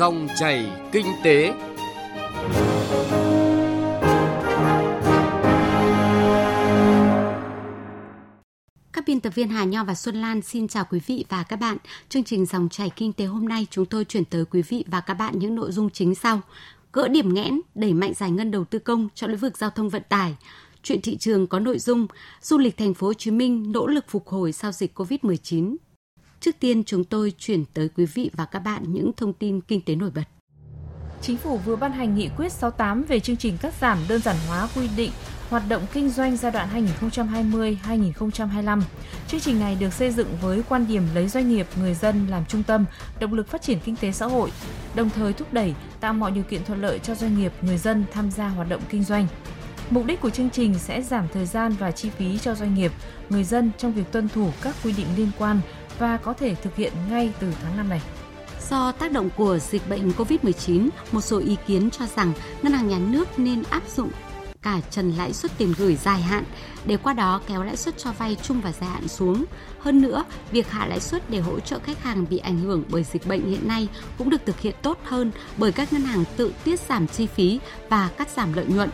Dòng chảy kinh tế. Các biên tập viên Hà Nho và Xuân Lan xin chào quý vị và các bạn. Chương trình Dòng chảy kinh tế hôm nay chúng tôi chuyển tới quý vị và các bạn những nội dung chính sau. Gỡ điểm nghẽn, đẩy mạnh giải ngân đầu tư công cho lĩnh vực giao thông vận tải. Chuyện thị trường có nội dung du lịch thành phố Hồ Chí Minh nỗ lực phục hồi sau dịch Covid-19. Trước tiên chúng tôi chuyển tới quý vị và các bạn những thông tin kinh tế nổi bật. Chính phủ vừa ban hành nghị quyết 68 về chương trình cắt giảm đơn giản hóa quy định hoạt động kinh doanh giai đoạn 2020-2025. Chương trình này được xây dựng với quan điểm lấy doanh nghiệp, người dân làm trung tâm, động lực phát triển kinh tế xã hội, đồng thời thúc đẩy tạo mọi điều kiện thuận lợi cho doanh nghiệp, người dân tham gia hoạt động kinh doanh. Mục đích của chương trình sẽ giảm thời gian và chi phí cho doanh nghiệp, người dân trong việc tuân thủ các quy định liên quan và có thể thực hiện ngay từ tháng 5 này. Do tác động của dịch bệnh COVID-19, một số ý kiến cho rằng ngân hàng nhà nước nên áp dụng cả trần lãi suất tiền gửi dài hạn để qua đó kéo lãi suất cho vay chung và dài hạn xuống. Hơn nữa, việc hạ lãi suất để hỗ trợ khách hàng bị ảnh hưởng bởi dịch bệnh hiện nay cũng được thực hiện tốt hơn bởi các ngân hàng tự tiết giảm chi phí và cắt giảm lợi nhuận.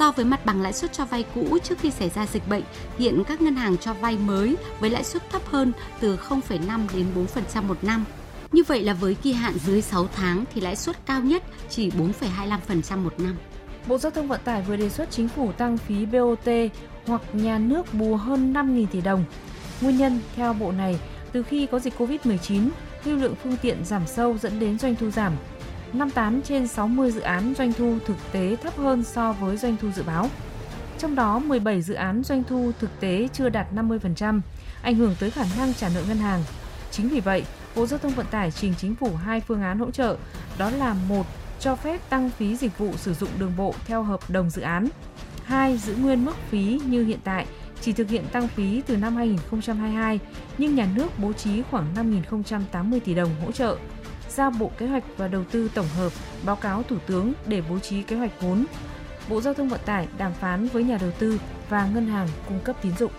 So với mặt bằng lãi suất cho vay cũ trước khi xảy ra dịch bệnh, hiện các ngân hàng cho vay mới với lãi suất thấp hơn từ 0,5 đến 4% một năm. Như vậy là với kỳ hạn dưới 6 tháng thì lãi suất cao nhất chỉ 4,25% một năm. Bộ Giao thông Vận tải vừa đề xuất chính phủ tăng phí BOT hoặc nhà nước bù hơn 5.000 tỷ đồng. Nguyên nhân theo bộ này, từ khi có dịch Covid-19, lưu lượng phương tiện giảm sâu dẫn đến doanh thu giảm. 58 trên 60 dự án doanh thu thực tế thấp hơn so với doanh thu dự báo. Trong đó, 17 dự án doanh thu thực tế chưa đạt 50%, ảnh hưởng tới khả năng trả nợ ngân hàng. Chính vì vậy, Bộ Giao thông Vận tải trình chính phủ hai phương án hỗ trợ, đó là một cho phép tăng phí dịch vụ sử dụng đường bộ theo hợp đồng dự án. 2. Giữ nguyên mức phí như hiện tại, chỉ thực hiện tăng phí từ năm 2022, nhưng nhà nước bố trí khoảng 5.080 tỷ đồng hỗ trợ. Giao Bộ Kế hoạch và Đầu tư tổng hợp, báo cáo Thủ tướng để bố trí kế hoạch vốn. Bộ Giao thông Vận tải đàm phán với nhà đầu tư và ngân hàng cung cấp tín dụng.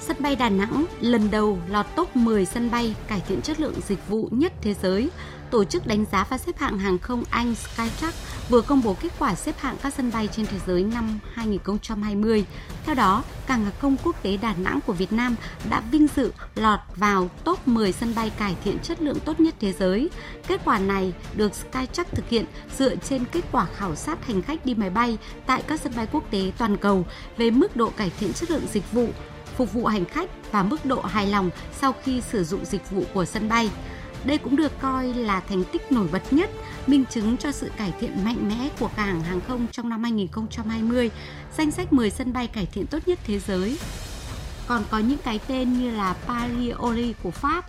Sân bay Đà Nẵng lần đầu lọt top 10 sân bay cải thiện chất lượng dịch vụ nhất thế giới. Tổ chức đánh giá và xếp hạng hàng không Anh Skytrack vừa công bố kết quả xếp hạng các sân bay trên thế giới năm 2020. Theo đó, cảng hàng không quốc tế Đà Nẵng của Việt Nam đã vinh dự lọt vào top 10 sân bay cải thiện chất lượng tốt nhất thế giới. Kết quả này được Skytrack thực hiện dựa trên kết quả khảo sát hành khách đi máy bay tại các sân bay quốc tế toàn cầu về mức độ cải thiện chất lượng dịch vụ phục vụ hành khách và mức độ hài lòng sau khi sử dụng dịch vụ của sân bay. Đây cũng được coi là thành tích nổi bật nhất, minh chứng cho sự cải thiện mạnh mẽ của cảng hàng không trong năm 2020, danh sách 10 sân bay cải thiện tốt nhất thế giới. Còn có những cái tên như là Paris Oli của Pháp,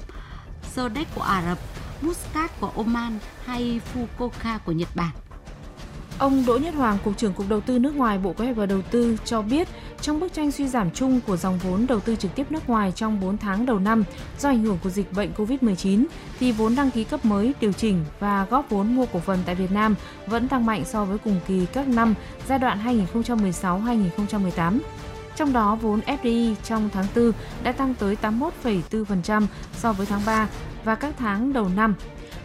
Sodec của Ả Rập, Muscat của Oman hay Fukuoka của Nhật Bản. Ông Đỗ Nhất Hoàng, Cục trưởng Cục Đầu tư nước ngoài Bộ Kế hoạch và Đầu tư cho biết, trong bức tranh suy giảm chung của dòng vốn đầu tư trực tiếp nước ngoài trong 4 tháng đầu năm do ảnh hưởng của dịch bệnh COVID-19, thì vốn đăng ký cấp mới, điều chỉnh và góp vốn mua cổ phần tại Việt Nam vẫn tăng mạnh so với cùng kỳ các năm giai đoạn 2016-2018. Trong đó, vốn FDI trong tháng 4 đã tăng tới 81,4% so với tháng 3 và các tháng đầu năm.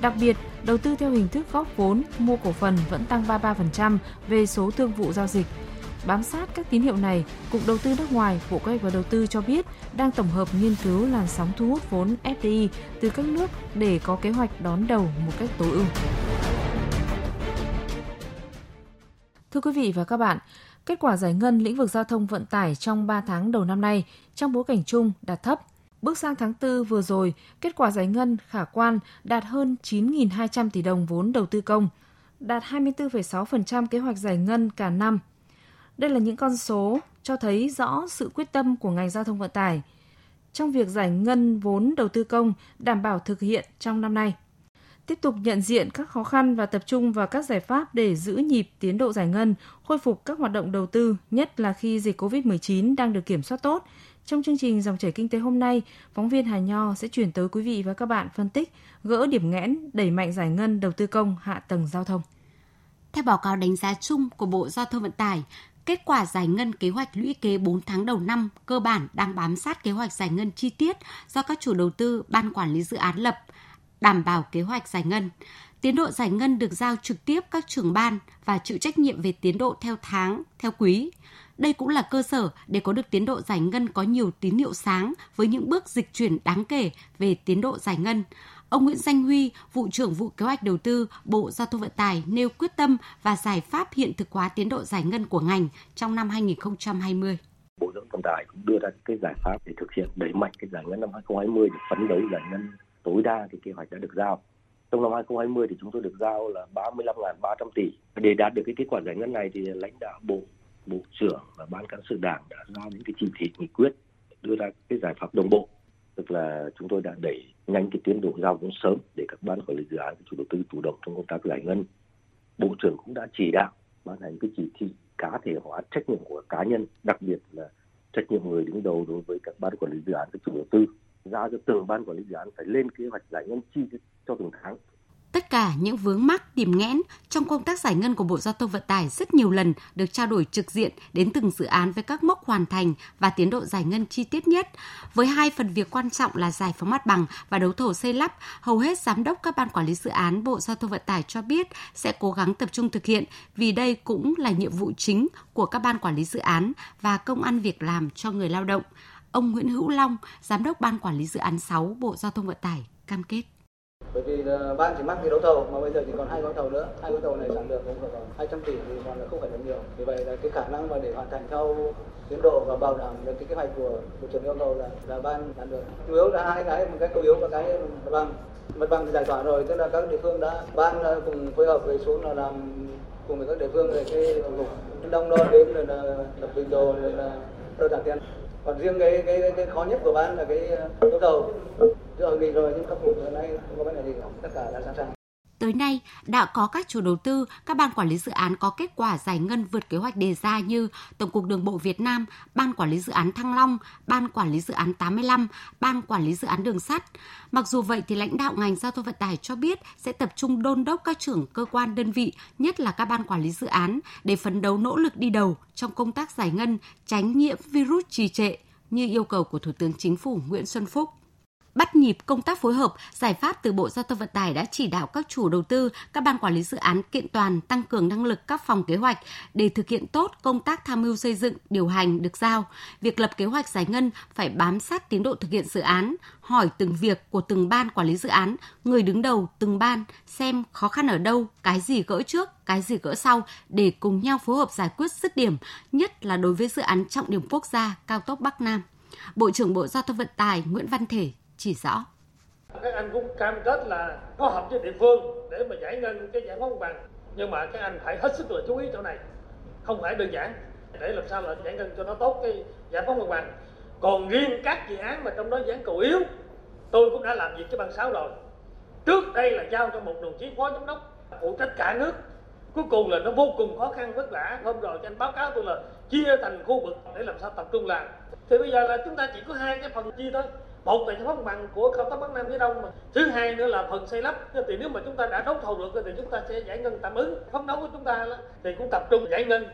Đặc biệt, đầu tư theo hình thức góp vốn, mua cổ phần vẫn tăng 33% về số thương vụ giao dịch. Bám sát các tín hiệu này, Cục Đầu tư nước ngoài, Bộ Kế hoạch và Đầu tư cho biết đang tổng hợp nghiên cứu làn sóng thu hút vốn FDI từ các nước để có kế hoạch đón đầu một cách tối ưu. Thưa quý vị và các bạn, kết quả giải ngân lĩnh vực giao thông vận tải trong 3 tháng đầu năm nay trong bối cảnh chung đạt thấp Bước sang tháng 4 vừa rồi, kết quả giải ngân khả quan đạt hơn 9.200 tỷ đồng vốn đầu tư công, đạt 24,6% kế hoạch giải ngân cả năm. Đây là những con số cho thấy rõ sự quyết tâm của ngành giao thông vận tải trong việc giải ngân vốn đầu tư công đảm bảo thực hiện trong năm nay. Tiếp tục nhận diện các khó khăn và tập trung vào các giải pháp để giữ nhịp tiến độ giải ngân, khôi phục các hoạt động đầu tư, nhất là khi dịch COVID-19 đang được kiểm soát tốt, trong chương trình Dòng chảy kinh tế hôm nay, phóng viên Hà Nho sẽ chuyển tới quý vị và các bạn phân tích gỡ điểm nghẽn đẩy mạnh giải ngân đầu tư công hạ tầng giao thông. Theo báo cáo đánh giá chung của Bộ Giao thông Vận tải, kết quả giải ngân kế hoạch lũy kế 4 tháng đầu năm cơ bản đang bám sát kế hoạch giải ngân chi tiết do các chủ đầu tư, ban quản lý dự án lập, đảm bảo kế hoạch giải ngân. Tiến độ giải ngân được giao trực tiếp các trưởng ban và chịu trách nhiệm về tiến độ theo tháng, theo quý. Đây cũng là cơ sở để có được tiến độ giải ngân có nhiều tín hiệu sáng với những bước dịch chuyển đáng kể về tiến độ giải ngân. Ông Nguyễn Danh Huy, vụ trưởng vụ kế hoạch đầu tư, Bộ Giao thông Vận tải nêu quyết tâm và giải pháp hiện thực hóa tiến độ giải ngân của ngành trong năm 2020. Bộ Giao thông Vận tải cũng đưa ra cái giải pháp để thực hiện đẩy mạnh cái giải ngân năm 2020 để phấn đấu giải ngân tối đa thì kế hoạch đã được giao. Trong năm 2020 thì chúng tôi được giao là 35.300 tỷ. Để đạt được cái kết quả giải ngân này thì lãnh đạo Bộ, Bộ trưởng và Ban cán sự Đảng đã ra những cái chỉ thị nghị quyết đưa ra cái giải pháp đồng bộ. Tức là chúng tôi đã đẩy nhanh cái tiến độ giao vốn sớm để các ban quản lý dự án chủ đầu tư chủ động trong công tác giải ngân. Bộ trưởng cũng đã chỉ đạo ban hành cái chỉ thị cá thể hóa trách nhiệm của cá nhân, đặc biệt là trách nhiệm người đứng đầu đối với các ban quản lý dự án các chủ đầu tư. Giao cho từng ban quản lý dự án phải lên kế hoạch giải ngân chi cho từng tháng. Tất cả những vướng mắc, điểm nghẽn trong công tác giải ngân của Bộ Giao thông Vận tải rất nhiều lần được trao đổi trực diện đến từng dự án với các mốc hoàn thành và tiến độ giải ngân chi tiết nhất. Với hai phần việc quan trọng là giải phóng mặt bằng và đấu thầu xây lắp, hầu hết giám đốc các ban quản lý dự án Bộ Giao thông Vận tải cho biết sẽ cố gắng tập trung thực hiện vì đây cũng là nhiệm vụ chính của các ban quản lý dự án và công ăn việc làm cho người lao động. Ông Nguyễn Hữu Long, giám đốc ban quản lý dự án 6 Bộ Giao thông Vận tải cam kết bởi vì ban chỉ mắc cái đấu thầu, mà bây giờ chỉ còn hai gói thầu nữa. Hai gói thầu này sản lượng cũng khoảng 200 tỷ, thì còn là không phải là nhiều. Vì vậy là cái khả năng mà để hoàn thành theo tiến độ và bảo đảm được cái kế hoạch của bộ trưởng yêu cầu là là ban đạt được. Chủ yếu là hai cái, một cái cầu yếu và cái mặt bằng. Mặt bằng thì giải tỏa rồi, tức là các địa phương đã, ban cùng phối hợp về xuống là làm cùng với các địa phương về cái vùng đông đo đếm rồi là lập trình đồ rồi là đơn giản tiền. Còn riêng cái cái cái khó nhất của ban là cái ờ, đấu thầu. Nghị rồi nhưng khắc phục hiện nay không có vấn đề gì cả, tất cả đã sẵn sàng. Tới nay, đã có các chủ đầu tư, các ban quản lý dự án có kết quả giải ngân vượt kế hoạch đề ra như Tổng cục Đường bộ Việt Nam, Ban quản lý dự án Thăng Long, Ban quản lý dự án 85, Ban quản lý dự án đường sắt. Mặc dù vậy thì lãnh đạo ngành giao thông vận tải cho biết sẽ tập trung đôn đốc các trưởng cơ quan đơn vị, nhất là các ban quản lý dự án để phấn đấu nỗ lực đi đầu trong công tác giải ngân, tránh nhiễm virus trì trệ như yêu cầu của Thủ tướng Chính phủ Nguyễn Xuân Phúc bắt nhịp công tác phối hợp, giải pháp từ Bộ Giao thông Vận tải đã chỉ đạo các chủ đầu tư, các ban quản lý dự án kiện toàn tăng cường năng lực các phòng kế hoạch để thực hiện tốt công tác tham mưu xây dựng, điều hành được giao. Việc lập kế hoạch giải ngân phải bám sát tiến độ thực hiện dự án, hỏi từng việc của từng ban quản lý dự án, người đứng đầu từng ban xem khó khăn ở đâu, cái gì gỡ trước, cái gì gỡ sau để cùng nhau phối hợp giải quyết dứt điểm, nhất là đối với dự án trọng điểm quốc gia cao tốc Bắc Nam. Bộ trưởng Bộ Giao thông Vận tải Nguyễn Văn Thể chỉ rõ. Các anh cũng cam kết là có hợp với địa phương để mà giải ngân cái giải phóng bằng. Nhưng mà các anh phải hết sức là chú ý chỗ này. Không phải đơn giản. Để làm sao là giải ngân cho nó tốt cái giải phóng mặt bằng. Còn riêng các dự án mà trong đó dự án cầu yếu, tôi cũng đã làm việc với ban sáu rồi. Trước đây là giao cho một đồng chí phó giám đốc, phụ trách cả nước. Cuối cùng là nó vô cùng khó khăn, vất vả. Hôm rồi cho anh báo cáo tôi là chia thành khu vực để làm sao tập trung làm. Thì bây giờ là chúng ta chỉ có hai cái phần chia thôi một là cái phóng bằng của cao tốc bắc nam phía đông mà. Thứ hai nữa là phần xây lắp. Thì nếu mà chúng ta đã đấu thầu được thì chúng ta sẽ giải ngân tạm ứng. Phấn đấu của chúng ta thì cũng tập trung giải ngân.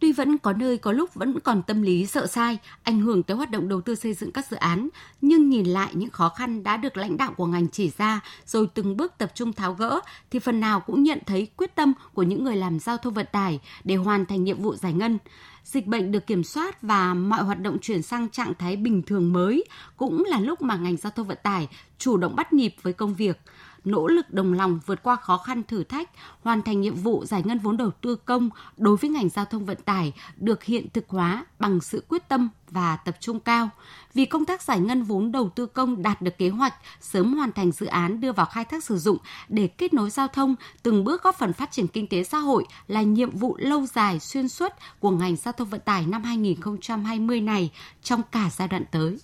Tuy vẫn có nơi có lúc vẫn còn tâm lý sợ sai, ảnh hưởng tới hoạt động đầu tư xây dựng các dự án, nhưng nhìn lại những khó khăn đã được lãnh đạo của ngành chỉ ra rồi từng bước tập trung tháo gỡ thì phần nào cũng nhận thấy quyết tâm của những người làm giao thông vận tải để hoàn thành nhiệm vụ giải ngân dịch bệnh được kiểm soát và mọi hoạt động chuyển sang trạng thái bình thường mới cũng là lúc mà ngành giao thông vận tải chủ động bắt nhịp với công việc nỗ lực đồng lòng vượt qua khó khăn thử thách, hoàn thành nhiệm vụ giải ngân vốn đầu tư công đối với ngành giao thông vận tải được hiện thực hóa bằng sự quyết tâm và tập trung cao. Vì công tác giải ngân vốn đầu tư công đạt được kế hoạch, sớm hoàn thành dự án đưa vào khai thác sử dụng để kết nối giao thông, từng bước góp phần phát triển kinh tế xã hội là nhiệm vụ lâu dài xuyên suốt của ngành giao thông vận tải năm 2020 này trong cả giai đoạn tới.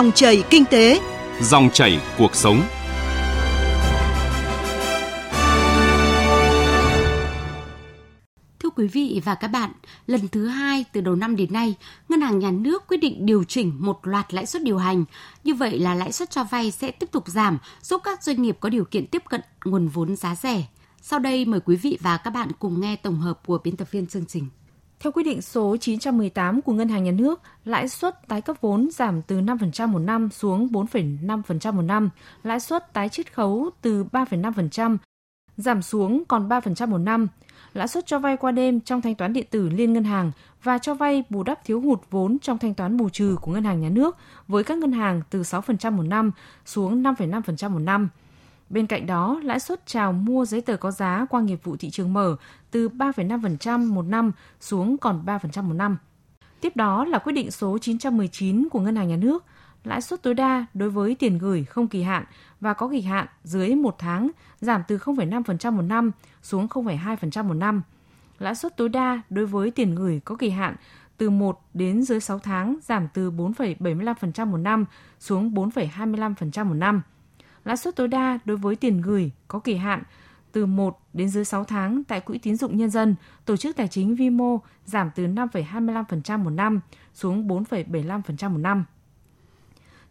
Dòng chảy kinh tế, dòng chảy cuộc sống. Thưa quý vị và các bạn, lần thứ hai từ đầu năm đến nay, Ngân hàng Nhà nước quyết định điều chỉnh một loạt lãi suất điều hành. Như vậy là lãi suất cho vay sẽ tiếp tục giảm, giúp các doanh nghiệp có điều kiện tiếp cận nguồn vốn giá rẻ. Sau đây mời quý vị và các bạn cùng nghe tổng hợp của biên tập viên chương trình. Theo quyết định số 918 của Ngân hàng Nhà nước, lãi suất tái cấp vốn giảm từ 5% một năm xuống 4,5% một năm, lãi suất tái chiết khấu từ 3,5% giảm xuống còn 3% một năm, lãi suất cho vay qua đêm trong thanh toán điện tử liên ngân hàng và cho vay bù đắp thiếu hụt vốn trong thanh toán bù trừ của ngân hàng nhà nước với các ngân hàng từ 6% một năm xuống 5,5% một năm. Bên cạnh đó, lãi suất chào mua giấy tờ có giá qua nghiệp vụ thị trường mở từ 3,5% một năm xuống còn 3% một năm. Tiếp đó là quyết định số 919 của Ngân hàng Nhà nước, lãi suất tối đa đối với tiền gửi không kỳ hạn và có kỳ hạn dưới một tháng giảm từ 0,5% một năm xuống 0,2% một năm. Lãi suất tối đa đối với tiền gửi có kỳ hạn từ 1 đến dưới 6 tháng giảm từ 4,75% một năm xuống 4,25% một năm. Lãi suất tối đa đối với tiền gửi có kỳ hạn từ 1 đến dưới 6 tháng tại Quỹ tín dụng nhân dân, tổ chức tài chính vi mô giảm từ 5,25% một năm xuống 4,75% một năm.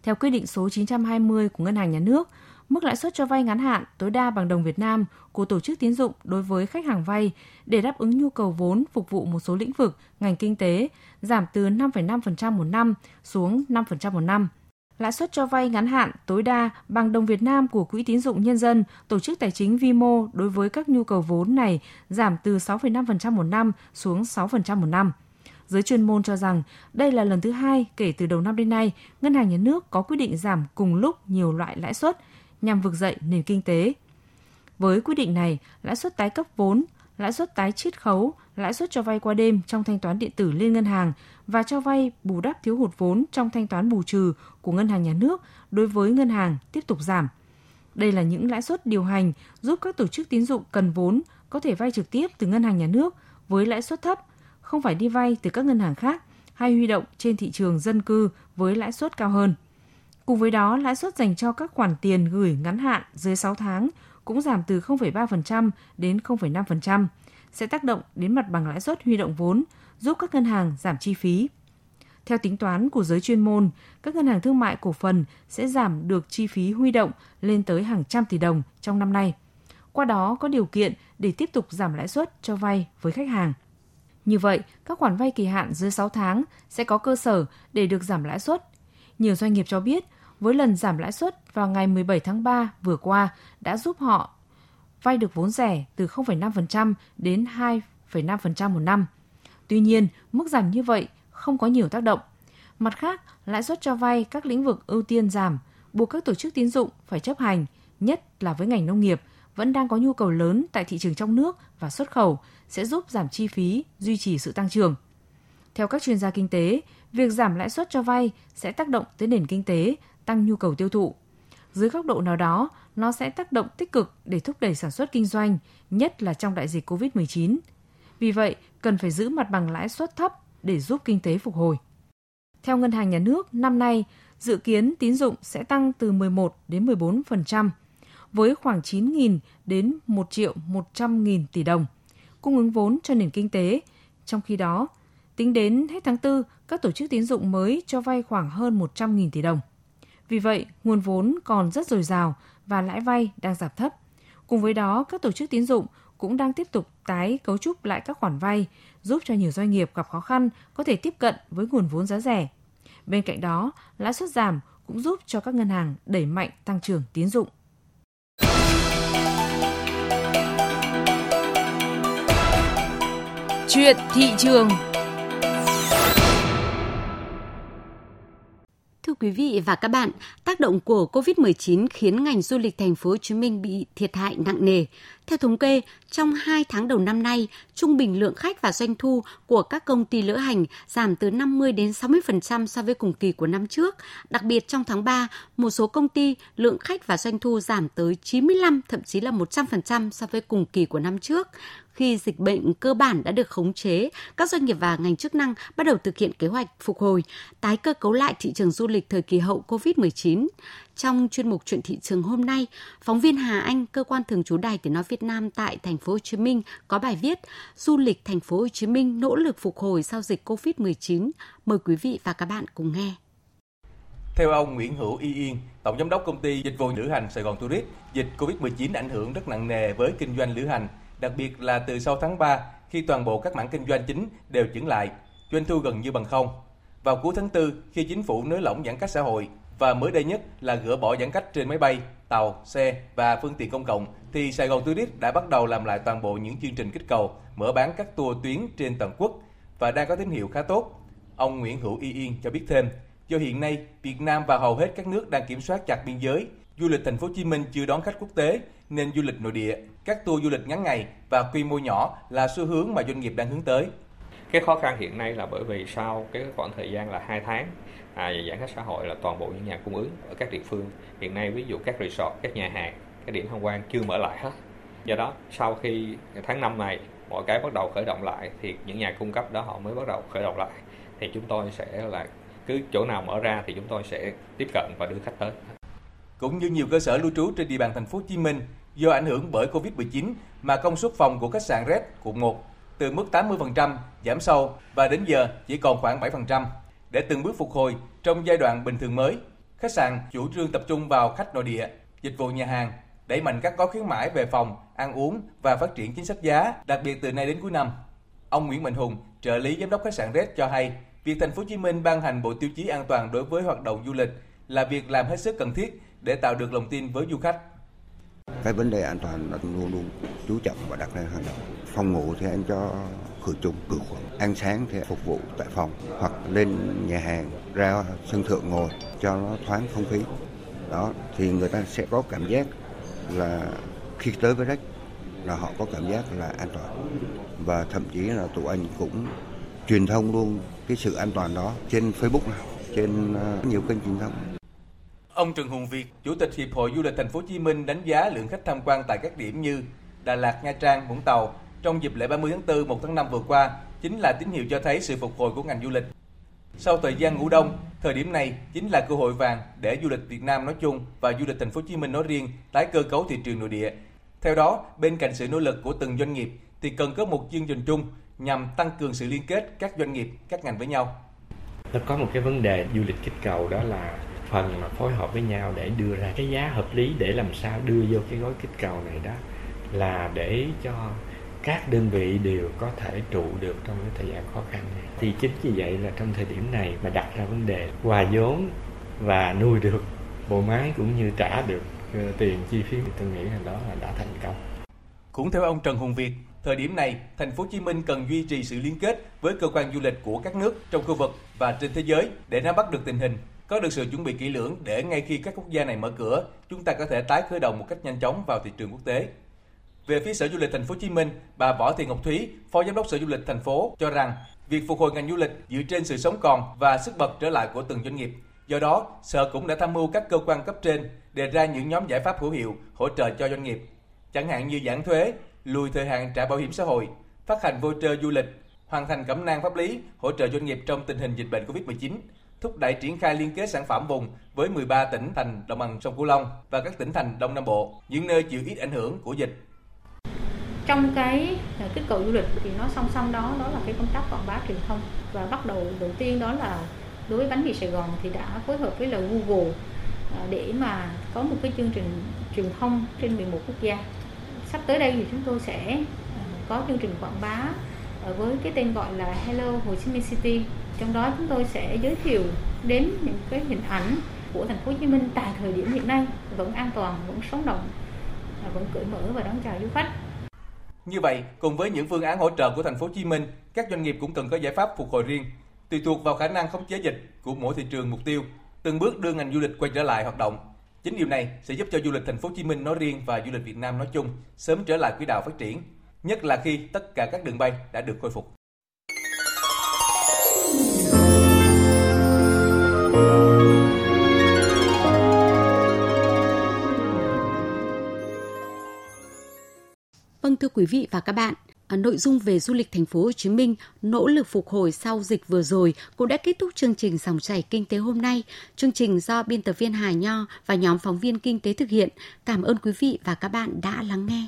Theo quyết định số 920 của Ngân hàng Nhà nước, mức lãi suất cho vay ngắn hạn tối đa bằng đồng Việt Nam của tổ chức tín dụng đối với khách hàng vay để đáp ứng nhu cầu vốn phục vụ một số lĩnh vực, ngành kinh tế giảm từ 5,5% một năm xuống 5% một năm. Lãi suất cho vay ngắn hạn tối đa bằng đồng Việt Nam của Quỹ tín dụng nhân dân, tổ chức tài chính Vimo đối với các nhu cầu vốn này giảm từ 6,5% một năm xuống 6% một năm. Giới chuyên môn cho rằng đây là lần thứ hai kể từ đầu năm đến nay, Ngân hàng Nhà nước có quyết định giảm cùng lúc nhiều loại lãi suất nhằm vực dậy nền kinh tế. Với quyết định này, lãi suất tái cấp vốn, lãi suất tái chiết khấu, lãi suất cho vay qua đêm trong thanh toán điện tử liên ngân hàng và cho vay bù đắp thiếu hụt vốn trong thanh toán bù trừ của ngân hàng nhà nước đối với ngân hàng tiếp tục giảm. Đây là những lãi suất điều hành giúp các tổ chức tín dụng cần vốn có thể vay trực tiếp từ ngân hàng nhà nước với lãi suất thấp, không phải đi vay từ các ngân hàng khác hay huy động trên thị trường dân cư với lãi suất cao hơn. Cùng với đó, lãi suất dành cho các khoản tiền gửi ngắn hạn dưới 6 tháng cũng giảm từ 0,3% đến 0,5%, sẽ tác động đến mặt bằng lãi suất huy động vốn, giúp các ngân hàng giảm chi phí. Theo tính toán của giới chuyên môn, các ngân hàng thương mại cổ phần sẽ giảm được chi phí huy động lên tới hàng trăm tỷ đồng trong năm nay. Qua đó có điều kiện để tiếp tục giảm lãi suất cho vay với khách hàng. Như vậy, các khoản vay kỳ hạn dưới 6 tháng sẽ có cơ sở để được giảm lãi suất. Nhiều doanh nghiệp cho biết với lần giảm lãi suất vào ngày 17 tháng 3 vừa qua đã giúp họ vay được vốn rẻ từ 0,5% đến 2,5% một năm. Tuy nhiên, mức giảm như vậy không có nhiều tác động. Mặt khác, lãi suất cho vay các lĩnh vực ưu tiên giảm, buộc các tổ chức tín dụng phải chấp hành, nhất là với ngành nông nghiệp vẫn đang có nhu cầu lớn tại thị trường trong nước và xuất khẩu sẽ giúp giảm chi phí, duy trì sự tăng trưởng. Theo các chuyên gia kinh tế, việc giảm lãi suất cho vay sẽ tác động tới nền kinh tế, tăng nhu cầu tiêu thụ. Dưới góc độ nào đó, nó sẽ tác động tích cực để thúc đẩy sản xuất kinh doanh, nhất là trong đại dịch COVID-19. Vì vậy, cần phải giữ mặt bằng lãi suất thấp để giúp kinh tế phục hồi. Theo Ngân hàng Nhà nước, năm nay, dự kiến tín dụng sẽ tăng từ 11 đến 14%, với khoảng 9.000 đến 1 triệu 100 nghìn tỷ đồng, cung ứng vốn cho nền kinh tế. Trong khi đó, tính đến hết tháng 4, các tổ chức tín dụng mới cho vay khoảng hơn 100.000 tỷ đồng. Vì vậy, nguồn vốn còn rất dồi dào và lãi vay đang giảm thấp. Cùng với đó, các tổ chức tín dụng cũng đang tiếp tục tái cấu trúc lại các khoản vay, giúp cho nhiều doanh nghiệp gặp khó khăn có thể tiếp cận với nguồn vốn giá rẻ. Bên cạnh đó, lãi suất giảm cũng giúp cho các ngân hàng đẩy mạnh tăng trưởng tín dụng. Chuyện thị trường quý vị và các bạn, tác động của COVID-19 khiến ngành du lịch thành phố Hồ Chí Minh bị thiệt hại nặng nề. Theo thống kê, trong 2 tháng đầu năm nay, trung bình lượng khách và doanh thu của các công ty lữ hành giảm từ 50 đến 60% so với cùng kỳ của năm trước. Đặc biệt trong tháng 3, một số công ty lượng khách và doanh thu giảm tới 95 thậm chí là 100% so với cùng kỳ của năm trước khi dịch bệnh cơ bản đã được khống chế, các doanh nghiệp và ngành chức năng bắt đầu thực hiện kế hoạch phục hồi, tái cơ cấu lại thị trường du lịch thời kỳ hậu COVID-19. Trong chuyên mục chuyện thị trường hôm nay, phóng viên Hà Anh, cơ quan thường trú Đài Tiếng nói Việt Nam tại thành phố Hồ Chí Minh có bài viết Du lịch thành phố Hồ Chí Minh nỗ lực phục hồi sau dịch COVID-19. Mời quý vị và các bạn cùng nghe. Theo ông Nguyễn Hữu Y Yên, Tổng giám đốc công ty dịch vụ lữ hành Sài Gòn Tourist, dịch Covid-19 ảnh hưởng rất nặng nề với kinh doanh lữ hành, đặc biệt là từ sau tháng 3 khi toàn bộ các mảng kinh doanh chính đều chững lại, doanh thu gần như bằng không. Vào cuối tháng 4, khi chính phủ nới lỏng giãn cách xã hội và mới đây nhất là gỡ bỏ giãn cách trên máy bay, tàu, xe và phương tiện công cộng, thì Sài Gòn Tourist đã bắt đầu làm lại toàn bộ những chương trình kích cầu, mở bán các tour tuyến trên toàn quốc và đang có tín hiệu khá tốt. Ông Nguyễn Hữu Y Yên cho biết thêm, do hiện nay Việt Nam và hầu hết các nước đang kiểm soát chặt biên giới, du lịch thành phố Hồ Chí Minh chưa đón khách quốc tế nên du lịch nội địa, các tour du lịch ngắn ngày và quy mô nhỏ là xu hướng mà doanh nghiệp đang hướng tới. Cái khó khăn hiện nay là bởi vì sau cái khoảng thời gian là 2 tháng à, giãn cách xã hội là toàn bộ những nhà cung ứng ở các địa phương hiện nay ví dụ các resort, các nhà hàng, các điểm tham quan chưa mở lại hết. Do đó sau khi tháng 5 này mọi cái bắt đầu khởi động lại thì những nhà cung cấp đó họ mới bắt đầu khởi động lại thì chúng tôi sẽ là cứ chỗ nào mở ra thì chúng tôi sẽ tiếp cận và đưa khách tới. Cũng như nhiều cơ sở lưu trú trên địa bàn thành phố Hồ Chí Minh, do ảnh hưởng bởi Covid-19 mà công suất phòng của khách sạn Red quận 1 từ mức 80% giảm sâu và đến giờ chỉ còn khoảng 7%. Để từng bước phục hồi trong giai đoạn bình thường mới, khách sạn chủ trương tập trung vào khách nội địa, dịch vụ nhà hàng, đẩy mạnh các gói khuyến mãi về phòng, ăn uống và phát triển chính sách giá, đặc biệt từ nay đến cuối năm. Ông Nguyễn Mạnh Hùng, trợ lý giám đốc khách sạn Red cho hay, việc thành phố Hồ Chí Minh ban hành bộ tiêu chí an toàn đối với hoạt động du lịch là việc làm hết sức cần thiết để tạo được lòng tin với du khách. Cái vấn đề an toàn là luôn luôn chú trọng và đặt lên hàng đầu. Phòng ngủ thì anh cho khử trùng khử khuẩn, ăn sáng thì phục vụ tại phòng hoặc lên nhà hàng ra sân thượng ngồi cho nó thoáng không khí. Đó thì người ta sẽ có cảm giác là khi tới với rách là họ có cảm giác là an toàn và thậm chí là tụi anh cũng truyền thông luôn cái sự an toàn đó trên Facebook trên ờ, nhiều kênh truyền thông Ông Trần Hùng Việt, Chủ tịch Hiệp hội Du lịch Thành phố Hồ Chí Minh đánh giá lượng khách tham quan tại các điểm như Đà Lạt, Nha Trang, Vũng Tàu trong dịp lễ 30 tháng 4, 1 tháng 5 vừa qua chính là tín hiệu cho thấy sự phục hồi của ngành du lịch. Sau thời gian ngủ đông, thời điểm này chính là cơ hội vàng để du lịch Việt Nam nói chung và du lịch Thành phố Hồ Chí Minh nói riêng tái cơ cấu thị trường nội địa. Theo đó, bên cạnh sự nỗ lực của từng doanh nghiệp thì cần có một chương trình chung nhằm tăng cường sự liên kết các doanh nghiệp, các ngành với nhau. Nó có một cái vấn đề du lịch kích cầu đó là phần mà phối hợp với nhau để đưa ra cái giá hợp lý để làm sao đưa vô cái gói kích cầu này đó là để cho các đơn vị đều có thể trụ được trong cái thời gian khó khăn này. Thì chính vì vậy là trong thời điểm này mà đặt ra vấn đề hòa vốn và nuôi được bộ máy cũng như trả được ờ, tiền chi phí. Thì tôi nghĩ là đó là đã thành công. Cũng theo ông Trần Hùng Việt, thời điểm này, thành phố Hồ Chí Minh cần duy trì sự liên kết với cơ quan du lịch của các nước trong khu vực và trên thế giới để nắm bắt được tình hình, có được sự chuẩn bị kỹ lưỡng để ngay khi các quốc gia này mở cửa, chúng ta có thể tái khởi động một cách nhanh chóng vào thị trường quốc tế. Về phía Sở Du lịch Thành phố Hồ Chí Minh, bà Võ Thị Ngọc Thúy, Phó Giám đốc Sở Du lịch thành phố cho rằng việc phục hồi ngành du lịch dựa trên sự sống còn và sức bật trở lại của từng doanh nghiệp. Do đó, Sở cũng đã tham mưu các cơ quan cấp trên đề ra những nhóm giải pháp hữu hiệu hỗ trợ cho doanh nghiệp, chẳng hạn như giảm thuế, lùi thời hạn trả bảo hiểm xã hội, phát hành voucher du lịch, hoàn thành cẩm nang pháp lý hỗ trợ doanh nghiệp trong tình hình dịch bệnh Covid-19, thúc đẩy triển khai liên kết sản phẩm vùng với 13 tỉnh thành đồng bằng sông Cửu Long và các tỉnh thành Đông Nam Bộ, những nơi chịu ít ảnh hưởng của dịch. Trong cái à, kích cầu du lịch thì nó song song đó đó là cái công tác quảng bá truyền thông và bắt đầu đầu tiên đó là đối với bánh mì Sài Gòn thì đã phối hợp với là Google à, để mà có một cái chương trình truyền thông trên 11 quốc gia. Sắp tới đây thì chúng tôi sẽ à, có chương trình quảng bá với cái tên gọi là Hello Hồ Chí Minh City trong đó chúng tôi sẽ giới thiệu đến những cái hình ảnh của thành phố Hồ Chí Minh tại thời điểm hiện nay vẫn an toàn, vẫn sống động, vẫn cởi mở và đón chào du khách. Như vậy, cùng với những phương án hỗ trợ của thành phố Hồ Chí Minh, các doanh nghiệp cũng cần có giải pháp phục hồi riêng, tùy thuộc vào khả năng khống chế dịch của mỗi thị trường mục tiêu, từng bước đưa ngành du lịch quay trở lại hoạt động. Chính điều này sẽ giúp cho du lịch thành phố Hồ Chí Minh nói riêng và du lịch Việt Nam nói chung sớm trở lại quỹ đạo phát triển, nhất là khi tất cả các đường bay đã được khôi phục. Vâng thưa quý vị và các bạn, à, nội dung về du lịch thành phố Hồ Chí Minh nỗ lực phục hồi sau dịch vừa rồi cũng đã kết thúc chương trình dòng chảy kinh tế hôm nay. Chương trình do biên tập viên Hà Nho và nhóm phóng viên kinh tế thực hiện. Cảm ơn quý vị và các bạn đã lắng nghe.